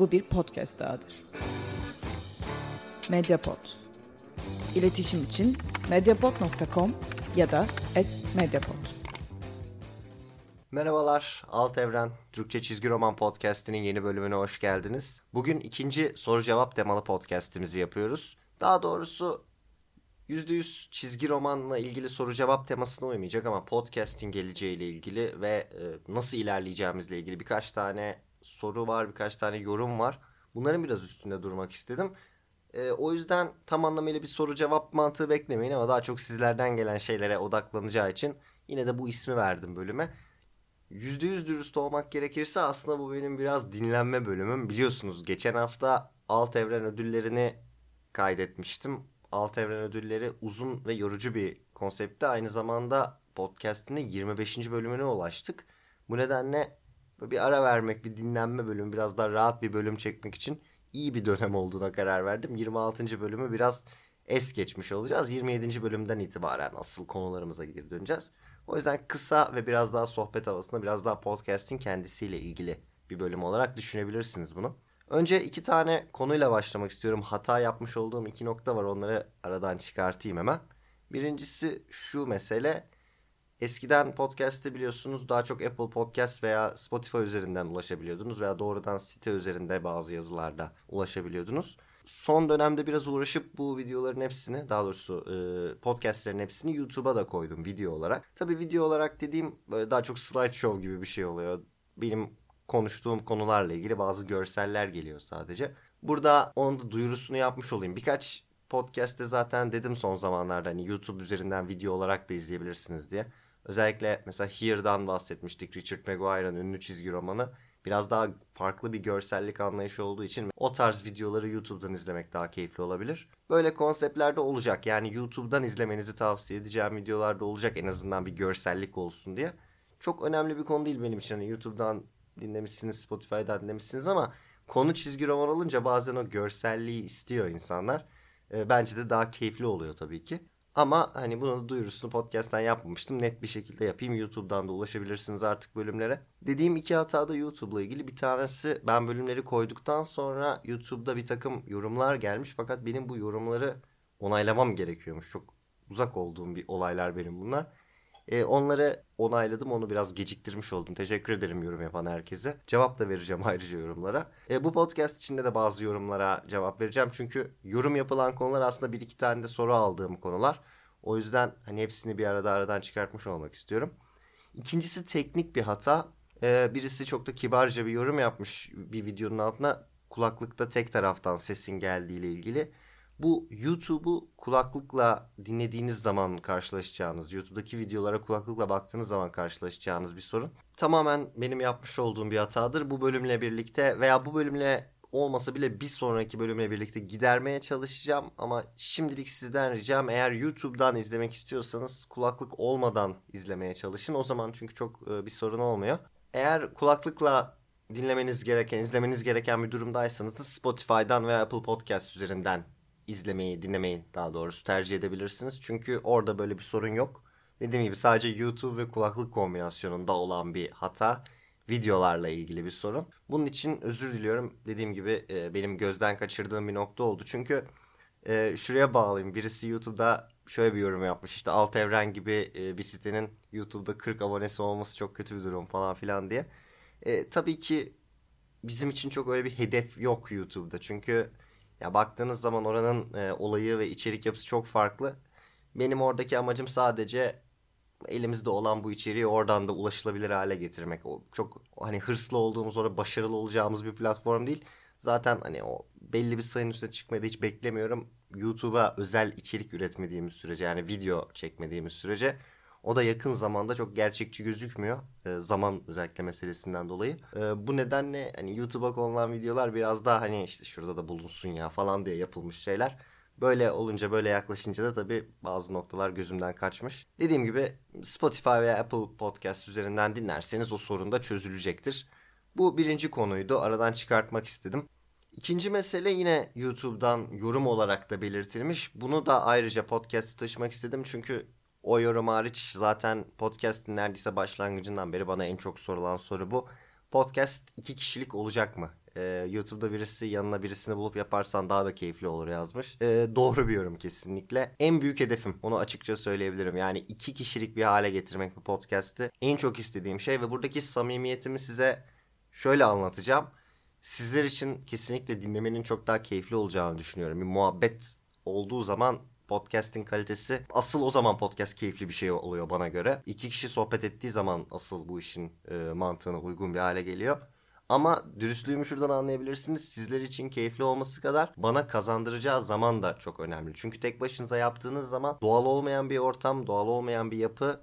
Bu bir podcast dahadır. Mediapod. İletişim için mediapod.com ya da @mediapod. Merhabalar, Alt Evren Türkçe Çizgi Roman Podcast'inin yeni bölümüne hoş geldiniz. Bugün ikinci soru cevap temalı podcast'imizi yapıyoruz. Daha doğrusu %100 çizgi romanla ilgili soru cevap temasına uymayacak ama podcast'in geleceğiyle ilgili ve e, nasıl ilerleyeceğimizle ilgili birkaç tane soru var, birkaç tane yorum var. Bunların biraz üstünde durmak istedim. E, o yüzden tam anlamıyla bir soru cevap mantığı beklemeyin ama daha çok sizlerden gelen şeylere odaklanacağı için yine de bu ismi verdim bölüme. %100 dürüst olmak gerekirse aslında bu benim biraz dinlenme bölümüm. Biliyorsunuz geçen hafta Alt Evren ödüllerini kaydetmiştim. Alt Evren ödülleri uzun ve yorucu bir konseptti. Aynı zamanda podcast'in de 25. bölümüne ulaştık. Bu nedenle bir ara vermek, bir dinlenme bölümü, biraz daha rahat bir bölüm çekmek için iyi bir dönem olduğuna karar verdim. 26. bölümü biraz es geçmiş olacağız. 27. bölümden itibaren asıl konularımıza geri döneceğiz. O yüzden kısa ve biraz daha sohbet havasında, biraz daha podcast'in kendisiyle ilgili bir bölüm olarak düşünebilirsiniz bunu. Önce iki tane konuyla başlamak istiyorum. Hata yapmış olduğum iki nokta var. Onları aradan çıkartayım hemen. Birincisi şu mesele. Eskiden podcast'te biliyorsunuz daha çok Apple Podcast veya Spotify üzerinden ulaşabiliyordunuz veya doğrudan site üzerinde bazı yazılarda ulaşabiliyordunuz. Son dönemde biraz uğraşıp bu videoların hepsini daha doğrusu e, podcastlerin hepsini YouTube'a da koydum video olarak. Tabi video olarak dediğim böyle daha çok slideshow gibi bir şey oluyor. Benim konuştuğum konularla ilgili bazı görseller geliyor sadece. Burada onun da duyurusunu yapmış olayım. Birkaç podcast'te zaten dedim son zamanlarda hani YouTube üzerinden video olarak da izleyebilirsiniz diye. Özellikle mesela Here'dan bahsetmiştik. Richard Maguire'ın ünlü çizgi romanı. Biraz daha farklı bir görsellik anlayışı olduğu için o tarz videoları YouTube'dan izlemek daha keyifli olabilir. Böyle konseptlerde olacak. Yani YouTube'dan izlemenizi tavsiye edeceğim videolarda olacak en azından bir görsellik olsun diye. Çok önemli bir konu değil benim için. Yani YouTube'dan dinlemişsiniz, Spotify'dan dinlemişsiniz ama konu çizgi roman olunca bazen o görselliği istiyor insanlar. E, bence de daha keyifli oluyor tabii ki. Ama hani bunun duyurusunu podcast'ten yapmamıştım. Net bir şekilde yapayım. YouTube'dan da ulaşabilirsiniz artık bölümlere. Dediğim iki hata da YouTube'la ilgili. Bir tanesi ben bölümleri koyduktan sonra YouTube'da bir takım yorumlar gelmiş. Fakat benim bu yorumları onaylamam gerekiyormuş. Çok uzak olduğum bir olaylar benim bunlar. E, onları onayladım. Onu biraz geciktirmiş oldum. Teşekkür ederim yorum yapan herkese. Cevap da vereceğim ayrıca yorumlara. E, bu podcast içinde de bazı yorumlara cevap vereceğim. Çünkü yorum yapılan konular aslında bir iki tane de soru aldığım konular. O yüzden hani hepsini bir arada aradan çıkartmış olmak istiyorum. İkincisi teknik bir hata. E, birisi çok da kibarca bir yorum yapmış bir videonun altına. Kulaklıkta tek taraftan sesin geldiği ile ilgili. Bu YouTube'u kulaklıkla dinlediğiniz zaman karşılaşacağınız, YouTube'daki videolara kulaklıkla baktığınız zaman karşılaşacağınız bir sorun. Tamamen benim yapmış olduğum bir hatadır. Bu bölümle birlikte veya bu bölümle olmasa bile bir sonraki bölümle birlikte gidermeye çalışacağım. Ama şimdilik sizden ricam eğer YouTube'dan izlemek istiyorsanız kulaklık olmadan izlemeye çalışın. O zaman çünkü çok e, bir sorun olmuyor. Eğer kulaklıkla dinlemeniz gereken, izlemeniz gereken bir durumdaysanız da Spotify'dan veya Apple Podcast üzerinden izlemeyi, dinlemeyi daha doğrusu tercih edebilirsiniz. Çünkü orada böyle bir sorun yok. Dediğim gibi sadece YouTube ve kulaklık kombinasyonunda olan bir hata. Videolarla ilgili bir sorun. Bunun için özür diliyorum. Dediğim gibi e, benim gözden kaçırdığım bir nokta oldu. Çünkü e, şuraya bağlayayım. Birisi YouTube'da şöyle bir yorum yapmış. İşte Alt Evren gibi e, bir sitenin YouTube'da 40 abonesi olması çok kötü bir durum falan filan diye. E, tabii ki bizim için çok öyle bir hedef yok YouTube'da. Çünkü ya baktığınız zaman oranın e, olayı ve içerik yapısı çok farklı. Benim oradaki amacım sadece elimizde olan bu içeriği oradan da ulaşılabilir hale getirmek. O çok hani hırslı olduğumuz orada başarılı olacağımız bir platform değil. Zaten hani o belli bir sayının üstüne çıkmayı da hiç beklemiyorum. YouTube'a özel içerik üretmediğimiz sürece yani video çekmediğimiz sürece o da yakın zamanda çok gerçekçi gözükmüyor. E, zaman özellikle meselesinden dolayı. E, bu nedenle hani YouTube'a konulan videolar biraz daha hani işte şurada da bulunsun ya falan diye yapılmış şeyler. Böyle olunca böyle yaklaşınca da tabii bazı noktalar gözümden kaçmış. Dediğim gibi Spotify veya Apple Podcast üzerinden dinlerseniz o sorun da çözülecektir. Bu birinci konuydu. Aradan çıkartmak istedim. İkinci mesele yine YouTube'dan yorum olarak da belirtilmiş. Bunu da ayrıca podcast'ı taşımak istedim. Çünkü o yorum hariç zaten podcast'in neredeyse başlangıcından beri bana en çok sorulan soru bu. podcast iki kişilik olacak mı? Ee, YouTube'da birisi yanına birisini bulup yaparsan daha da keyifli olur yazmış. Ee, doğru bir yorum kesinlikle. En büyük hedefim onu açıkça söyleyebilirim. Yani iki kişilik bir hale getirmek bu podcast'i en çok istediğim şey ve buradaki samimiyetimi size şöyle anlatacağım. Sizler için kesinlikle dinlemenin çok daha keyifli olacağını düşünüyorum. Bir muhabbet olduğu zaman podcast'in kalitesi asıl o zaman podcast keyifli bir şey oluyor bana göre. İki kişi sohbet ettiği zaman asıl bu işin e, mantığına uygun bir hale geliyor. Ama dürüstlüğümü şuradan anlayabilirsiniz. Sizler için keyifli olması kadar bana kazandıracağı zaman da çok önemli. Çünkü tek başınıza yaptığınız zaman doğal olmayan bir ortam, doğal olmayan bir yapı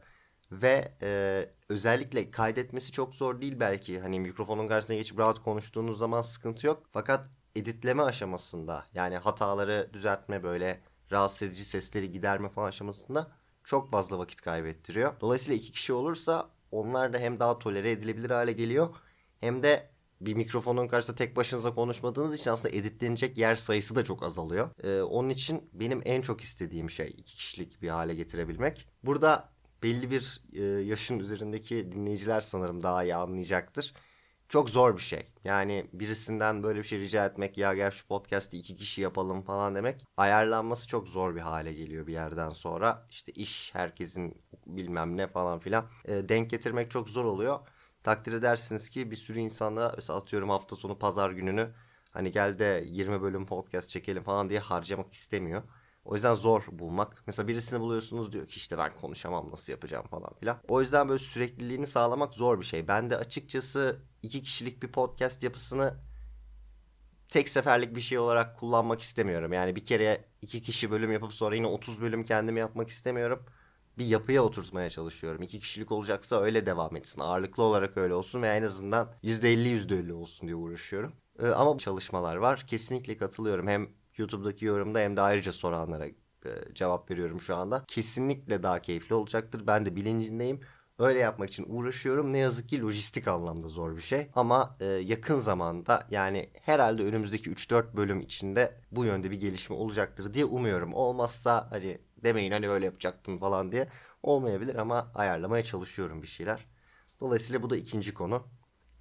ve e, özellikle kaydetmesi çok zor değil belki. Hani mikrofonun karşısına geçip rahat konuştuğunuz zaman sıkıntı yok. Fakat editleme aşamasında yani hataları düzeltme böyle rahatsız edici sesleri giderme falan aşamasında çok fazla vakit kaybettiriyor. Dolayısıyla iki kişi olursa onlar da hem daha tolere edilebilir hale geliyor hem de bir mikrofonun karşısında tek başınıza konuşmadığınız için aslında editlenecek yer sayısı da çok azalıyor. Ee, onun için benim en çok istediğim şey iki kişilik bir hale getirebilmek. Burada belli bir e, yaşın üzerindeki dinleyiciler sanırım daha iyi anlayacaktır. Çok zor bir şey. Yani birisinden böyle bir şey rica etmek ya gel şu podcast'i iki kişi yapalım falan demek ayarlanması çok zor bir hale geliyor bir yerden sonra. İşte iş herkesin bilmem ne falan filan e, denk getirmek çok zor oluyor. Takdir edersiniz ki bir sürü insana mesela atıyorum hafta sonu pazar gününü hani gel de 20 bölüm podcast çekelim falan diye harcamak istemiyor. O yüzden zor bulmak. Mesela birisini buluyorsunuz diyor ki işte ben konuşamam nasıl yapacağım falan filan. O yüzden böyle sürekliliğini sağlamak zor bir şey. Ben de açıkçası iki kişilik bir podcast yapısını tek seferlik bir şey olarak kullanmak istemiyorum. Yani bir kere iki kişi bölüm yapıp sonra yine 30 bölüm kendimi yapmak istemiyorum. Bir yapıya oturtmaya çalışıyorum. İki kişilik olacaksa öyle devam etsin. Ağırlıklı olarak öyle olsun ve en azından %50 %50 olsun diye uğraşıyorum. Ee, ama çalışmalar var. Kesinlikle katılıyorum. Hem YouTube'daki yorumda hem de ayrıca soranlara e, cevap veriyorum şu anda. Kesinlikle daha keyifli olacaktır. Ben de bilincindeyim. Öyle yapmak için uğraşıyorum. Ne yazık ki lojistik anlamda zor bir şey. Ama e, yakın zamanda yani herhalde önümüzdeki 3-4 bölüm içinde bu yönde bir gelişme olacaktır diye umuyorum. Olmazsa hani demeyin hani böyle yapacaktım falan diye olmayabilir ama ayarlamaya çalışıyorum bir şeyler. Dolayısıyla bu da ikinci konu.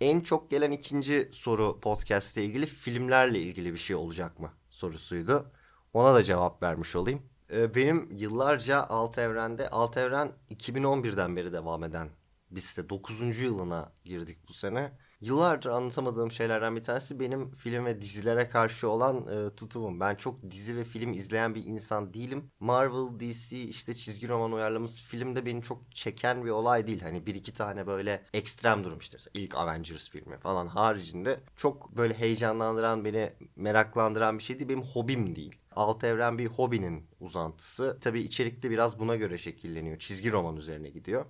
En çok gelen ikinci soru podcast ile ilgili filmlerle ilgili bir şey olacak mı sorusuydu. Ona da cevap vermiş olayım. Ee, benim yıllarca Alt Evren'de, Alt Evren 2011'den beri devam eden bir site. 9. yılına girdik bu sene. Yıllardır anlatamadığım şeylerden bir tanesi benim film ve dizilere karşı olan e, tutumum. Ben çok dizi ve film izleyen bir insan değilim. Marvel, DC işte çizgi roman uyarlaması filmde beni çok çeken bir olay değil. Hani bir iki tane böyle ekstrem durum işte ilk Avengers filmi falan haricinde çok böyle heyecanlandıran beni meraklandıran bir şey değil. Benim hobim değil. Alt Evren bir hobinin uzantısı. Tabii içerikte biraz buna göre şekilleniyor. Çizgi roman üzerine gidiyor.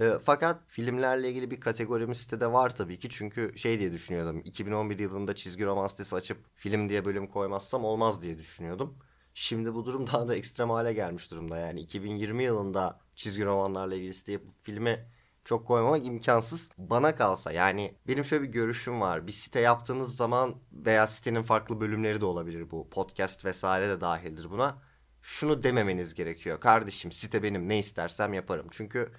E, fakat filmlerle ilgili bir kategorimiz sitede var tabii ki. Çünkü şey diye düşünüyordum. 2011 yılında çizgi roman sitesi açıp film diye bölüm koymazsam olmaz diye düşünüyordum. Şimdi bu durum daha da ekstrem hale gelmiş durumda. Yani 2020 yılında çizgi romanlarla ilgili site yapıp filmi çok koymamak imkansız. Bana kalsa yani benim şöyle bir görüşüm var. Bir site yaptığınız zaman veya sitenin farklı bölümleri de olabilir bu. Podcast vesaire de dahildir buna. Şunu dememeniz gerekiyor. Kardeşim site benim ne istersem yaparım. Çünkü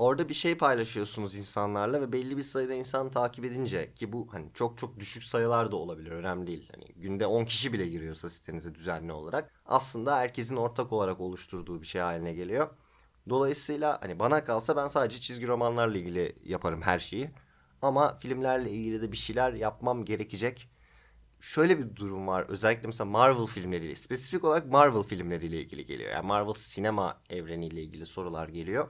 orada bir şey paylaşıyorsunuz insanlarla ve belli bir sayıda insan takip edince ki bu hani çok çok düşük sayılar da olabilir önemli değil. Hani günde 10 kişi bile giriyorsa sitenize düzenli olarak aslında herkesin ortak olarak oluşturduğu bir şey haline geliyor. Dolayısıyla hani bana kalsa ben sadece çizgi romanlarla ilgili yaparım her şeyi. Ama filmlerle ilgili de bir şeyler yapmam gerekecek. Şöyle bir durum var. Özellikle mesela Marvel filmleriyle, spesifik olarak Marvel filmleriyle ilgili geliyor. Yani Marvel sinema evreniyle ilgili sorular geliyor.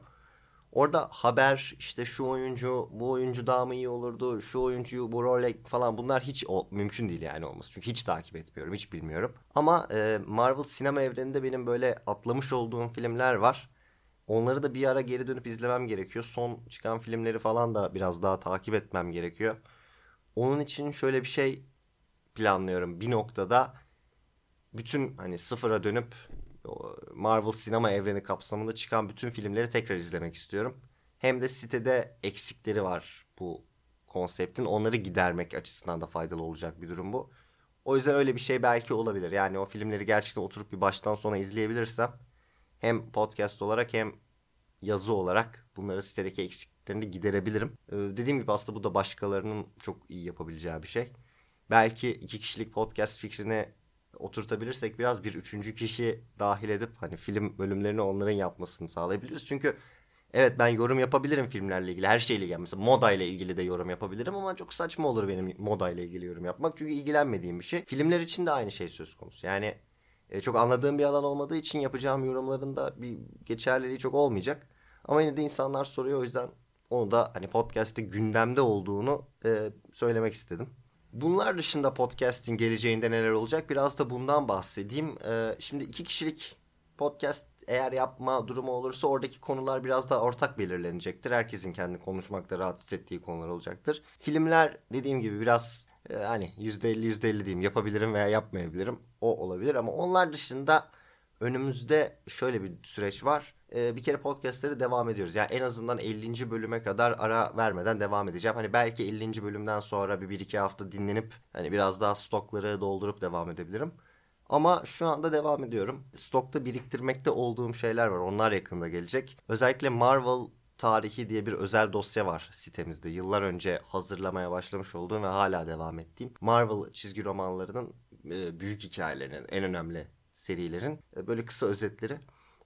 Orada haber işte şu oyuncu bu oyuncu daha mı iyi olurdu şu oyuncuyu bu role falan bunlar hiç o, mümkün değil yani olması. Çünkü hiç takip etmiyorum hiç bilmiyorum. Ama e, Marvel sinema evreninde benim böyle atlamış olduğum filmler var. Onları da bir ara geri dönüp izlemem gerekiyor. Son çıkan filmleri falan da biraz daha takip etmem gerekiyor. Onun için şöyle bir şey planlıyorum. Bir noktada bütün hani sıfıra dönüp Marvel sinema evreni kapsamında çıkan bütün filmleri tekrar izlemek istiyorum. Hem de sitede eksikleri var bu konseptin. Onları gidermek açısından da faydalı olacak bir durum bu. O yüzden öyle bir şey belki olabilir. Yani o filmleri gerçekten oturup bir baştan sona izleyebilirsem hem podcast olarak hem yazı olarak bunları sitedeki eksiklikleri eksikliklerini giderebilirim. Ee, dediğim gibi aslında bu da başkalarının çok iyi yapabileceği bir şey. Belki iki kişilik podcast fikrini oturtabilirsek biraz bir üçüncü kişi dahil edip hani film bölümlerini onların yapmasını sağlayabiliriz. Çünkü evet ben yorum yapabilirim filmlerle ilgili her şeyle ilgili. Mesela moda ile ilgili de yorum yapabilirim ama çok saçma olur benim moda ile ilgili yorum yapmak. Çünkü ilgilenmediğim bir şey. Filmler için de aynı şey söz konusu. Yani e, çok anladığım bir alan olmadığı için yapacağım yorumlarında bir geçerliliği çok olmayacak. Ama yine de insanlar soruyor o yüzden onu da hani podcast'te gündemde olduğunu e, söylemek istedim. Bunlar dışında podcast'in geleceğinde neler olacak biraz da bundan bahsedeyim. E, şimdi iki kişilik podcast eğer yapma durumu olursa oradaki konular biraz daha ortak belirlenecektir. Herkesin kendi konuşmakta rahat hissettiği konular olacaktır. Filmler dediğim gibi biraz e, hani %50 %50 diyeyim yapabilirim veya yapmayabilirim. O olabilir ama onlar dışında önümüzde şöyle bir süreç var. E, bir kere podcastleri devam ediyoruz. Yani en azından 50. bölüme kadar ara vermeden devam edeceğim. Hani belki 50. bölümden sonra bir, bir iki hafta dinlenip hani biraz daha stokları doldurup devam edebilirim. Ama şu anda devam ediyorum. Stokta biriktirmekte olduğum şeyler var. Onlar yakında gelecek. Özellikle Marvel tarihi diye bir özel dosya var sitemizde. Yıllar önce hazırlamaya başlamış olduğum ve hala devam ettiğim Marvel çizgi romanlarının e, büyük hikayelerinin en önemli serilerin e, böyle kısa özetleri.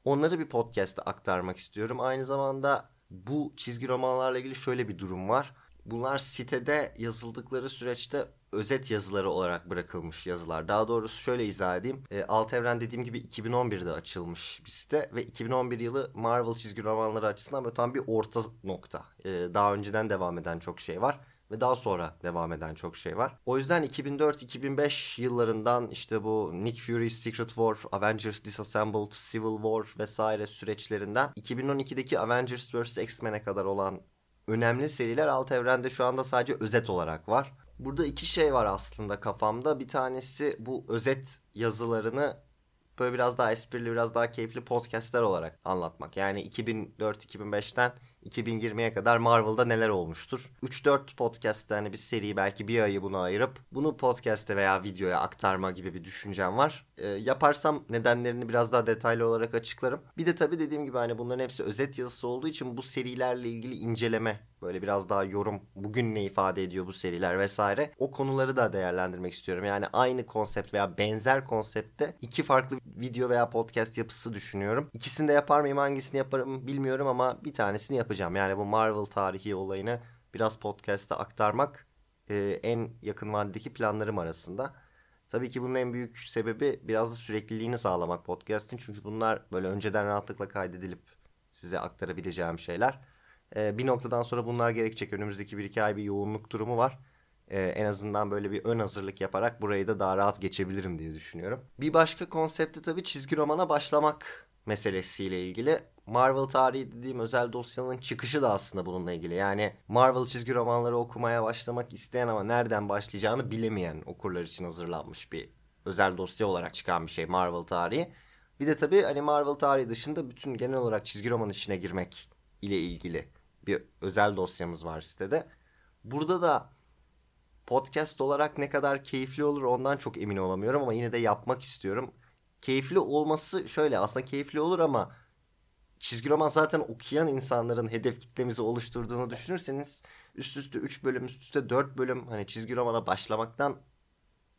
Onları bir podcast'te aktarmak istiyorum. Aynı zamanda bu çizgi romanlarla ilgili şöyle bir durum var. Bunlar sitede yazıldıkları süreçte özet yazıları olarak bırakılmış yazılar. Daha doğrusu şöyle izah edeyim. E, Alt Evren dediğim gibi 2011'de açılmış bir site ve 2011 yılı Marvel çizgi romanları açısından böyle tam bir orta nokta. E, daha önceden devam eden çok şey var ve daha sonra devam eden çok şey var. O yüzden 2004-2005 yıllarından işte bu Nick Fury Secret War, Avengers Disassembled, Civil War vesaire süreçlerinden 2012'deki Avengers vs. X-Men'e kadar olan önemli seriler alt evrende şu anda sadece özet olarak var. Burada iki şey var aslında kafamda. Bir tanesi bu özet yazılarını böyle biraz daha esprili, biraz daha keyifli podcastler olarak anlatmak. Yani 2004-2005'ten 2020'ye kadar Marvel'da neler olmuştur? 3-4 podcast'te hani bir seri belki bir ayı buna ayırıp bunu podcast'e veya videoya aktarma gibi bir düşüncem var. E, yaparsam nedenlerini biraz daha detaylı olarak açıklarım. Bir de tabii dediğim gibi hani bunların hepsi özet yazısı olduğu için bu serilerle ilgili inceleme böyle biraz daha yorum bugün ne ifade ediyor bu seriler vesaire o konuları da değerlendirmek istiyorum. Yani aynı konsept veya benzer konseptte iki farklı video veya podcast yapısı düşünüyorum. İkisini de yapar mıyım hangisini yaparım bilmiyorum ama bir tanesini yapacağım. Yani bu Marvel tarihi olayını biraz podcast'ta aktarmak e, en yakın vadedeki planlarım arasında. Tabii ki bunun en büyük sebebi biraz da sürekliliğini sağlamak podcast'in. Çünkü bunlar böyle önceden rahatlıkla kaydedilip size aktarabileceğim şeyler. Ee, bir noktadan sonra bunlar gerekecek. Önümüzdeki bir iki ay bir yoğunluk durumu var. Ee, en azından böyle bir ön hazırlık yaparak burayı da daha rahat geçebilirim diye düşünüyorum. Bir başka konsepti tabii çizgi romana başlamak meselesiyle ilgili. Marvel tarihi dediğim özel dosyanın çıkışı da aslında bununla ilgili. Yani Marvel çizgi romanları okumaya başlamak isteyen ama nereden başlayacağını bilemeyen okurlar için hazırlanmış bir özel dosya olarak çıkan bir şey Marvel tarihi. Bir de tabii hani Marvel tarihi dışında bütün genel olarak çizgi roman işine girmek ile ilgili bir özel dosyamız var sitede. Burada da podcast olarak ne kadar keyifli olur ondan çok emin olamıyorum ama yine de yapmak istiyorum. Keyifli olması şöyle aslında keyifli olur ama çizgi roman zaten okuyan insanların hedef kitlemizi oluşturduğunu düşünürseniz üst üste 3 bölüm üst üste 4 bölüm hani çizgi romana başlamaktan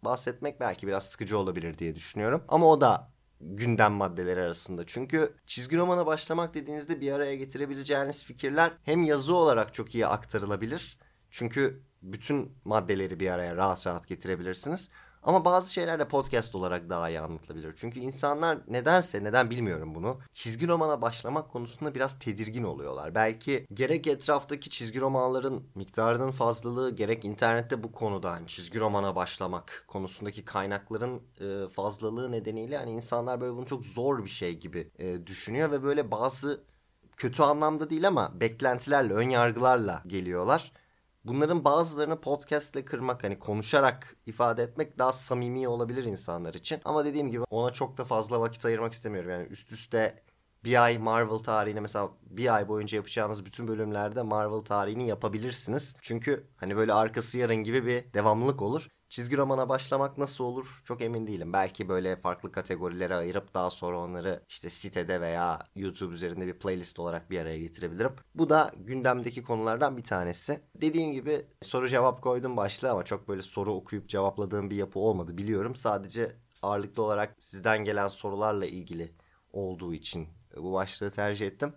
bahsetmek belki biraz sıkıcı olabilir diye düşünüyorum. Ama o da gündem maddeleri arasında. Çünkü çizgi romana başlamak dediğinizde bir araya getirebileceğiniz fikirler hem yazı olarak çok iyi aktarılabilir. Çünkü bütün maddeleri bir araya rahat rahat getirebilirsiniz. Ama bazı şeyler de podcast olarak daha iyi anlatılabilir. Çünkü insanlar nedense neden bilmiyorum bunu. Çizgi romana başlamak konusunda biraz tedirgin oluyorlar. Belki gerek etraftaki çizgi romanların miktarının fazlalığı gerek internette bu konuda hani çizgi romana başlamak konusundaki kaynakların e, fazlalığı nedeniyle hani insanlar böyle bunu çok zor bir şey gibi e, düşünüyor ve böyle bazı kötü anlamda değil ama beklentilerle, ön yargılarla geliyorlar. Bunların bazılarını podcastle kırmak hani konuşarak ifade etmek daha samimi olabilir insanlar için. Ama dediğim gibi ona çok da fazla vakit ayırmak istemiyorum. Yani üst üste bir ay Marvel tarihini mesela bir ay boyunca yapacağınız bütün bölümlerde Marvel tarihini yapabilirsiniz. Çünkü hani böyle arkası yarın gibi bir devamlılık olur. Çizgi romana başlamak nasıl olur çok emin değilim. Belki böyle farklı kategorilere ayırıp daha sonra onları işte sitede veya YouTube üzerinde bir playlist olarak bir araya getirebilirim. Bu da gündemdeki konulardan bir tanesi. Dediğim gibi soru cevap koydum başlığı ama çok böyle soru okuyup cevapladığım bir yapı olmadı biliyorum. Sadece ağırlıklı olarak sizden gelen sorularla ilgili olduğu için bu başlığı tercih ettim.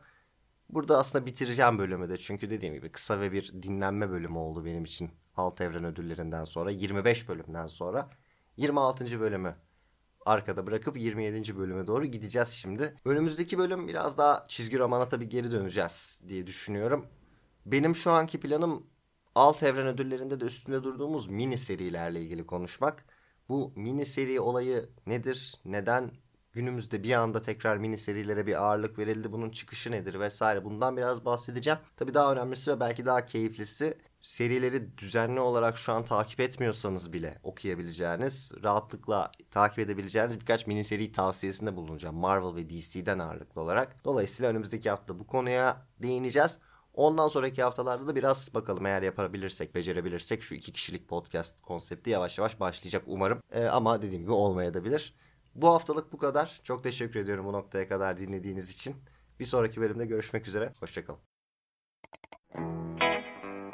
Burada aslında bitireceğim bölümü de çünkü dediğim gibi kısa ve bir dinlenme bölümü oldu benim için Alt Evren ödüllerinden sonra 25 bölümden sonra 26. bölümü arkada bırakıp 27. bölüme doğru gideceğiz şimdi. Önümüzdeki bölüm biraz daha çizgi romana tabii geri döneceğiz diye düşünüyorum. Benim şu anki planım Alt Evren ödüllerinde de üstünde durduğumuz mini serilerle ilgili konuşmak. Bu mini seri olayı nedir? Neden günümüzde bir anda tekrar mini serilere bir ağırlık verildi? Bunun çıkışı nedir vesaire bundan biraz bahsedeceğim. Tabii daha önemlisi ve belki daha keyiflisi serileri düzenli olarak şu an takip etmiyorsanız bile okuyabileceğiniz, rahatlıkla takip edebileceğiniz birkaç mini seri tavsiyesinde bulunacağım. Marvel ve DC'den ağırlıklı olarak. Dolayısıyla önümüzdeki hafta bu konuya değineceğiz. Ondan sonraki haftalarda da biraz bakalım eğer yapabilirsek, becerebilirsek şu iki kişilik podcast konsepti yavaş yavaş başlayacak umarım. Ee, ama dediğim gibi olmayabilir. Bu haftalık bu kadar. Çok teşekkür ediyorum bu noktaya kadar dinlediğiniz için. Bir sonraki bölümde görüşmek üzere. Hoşçakalın.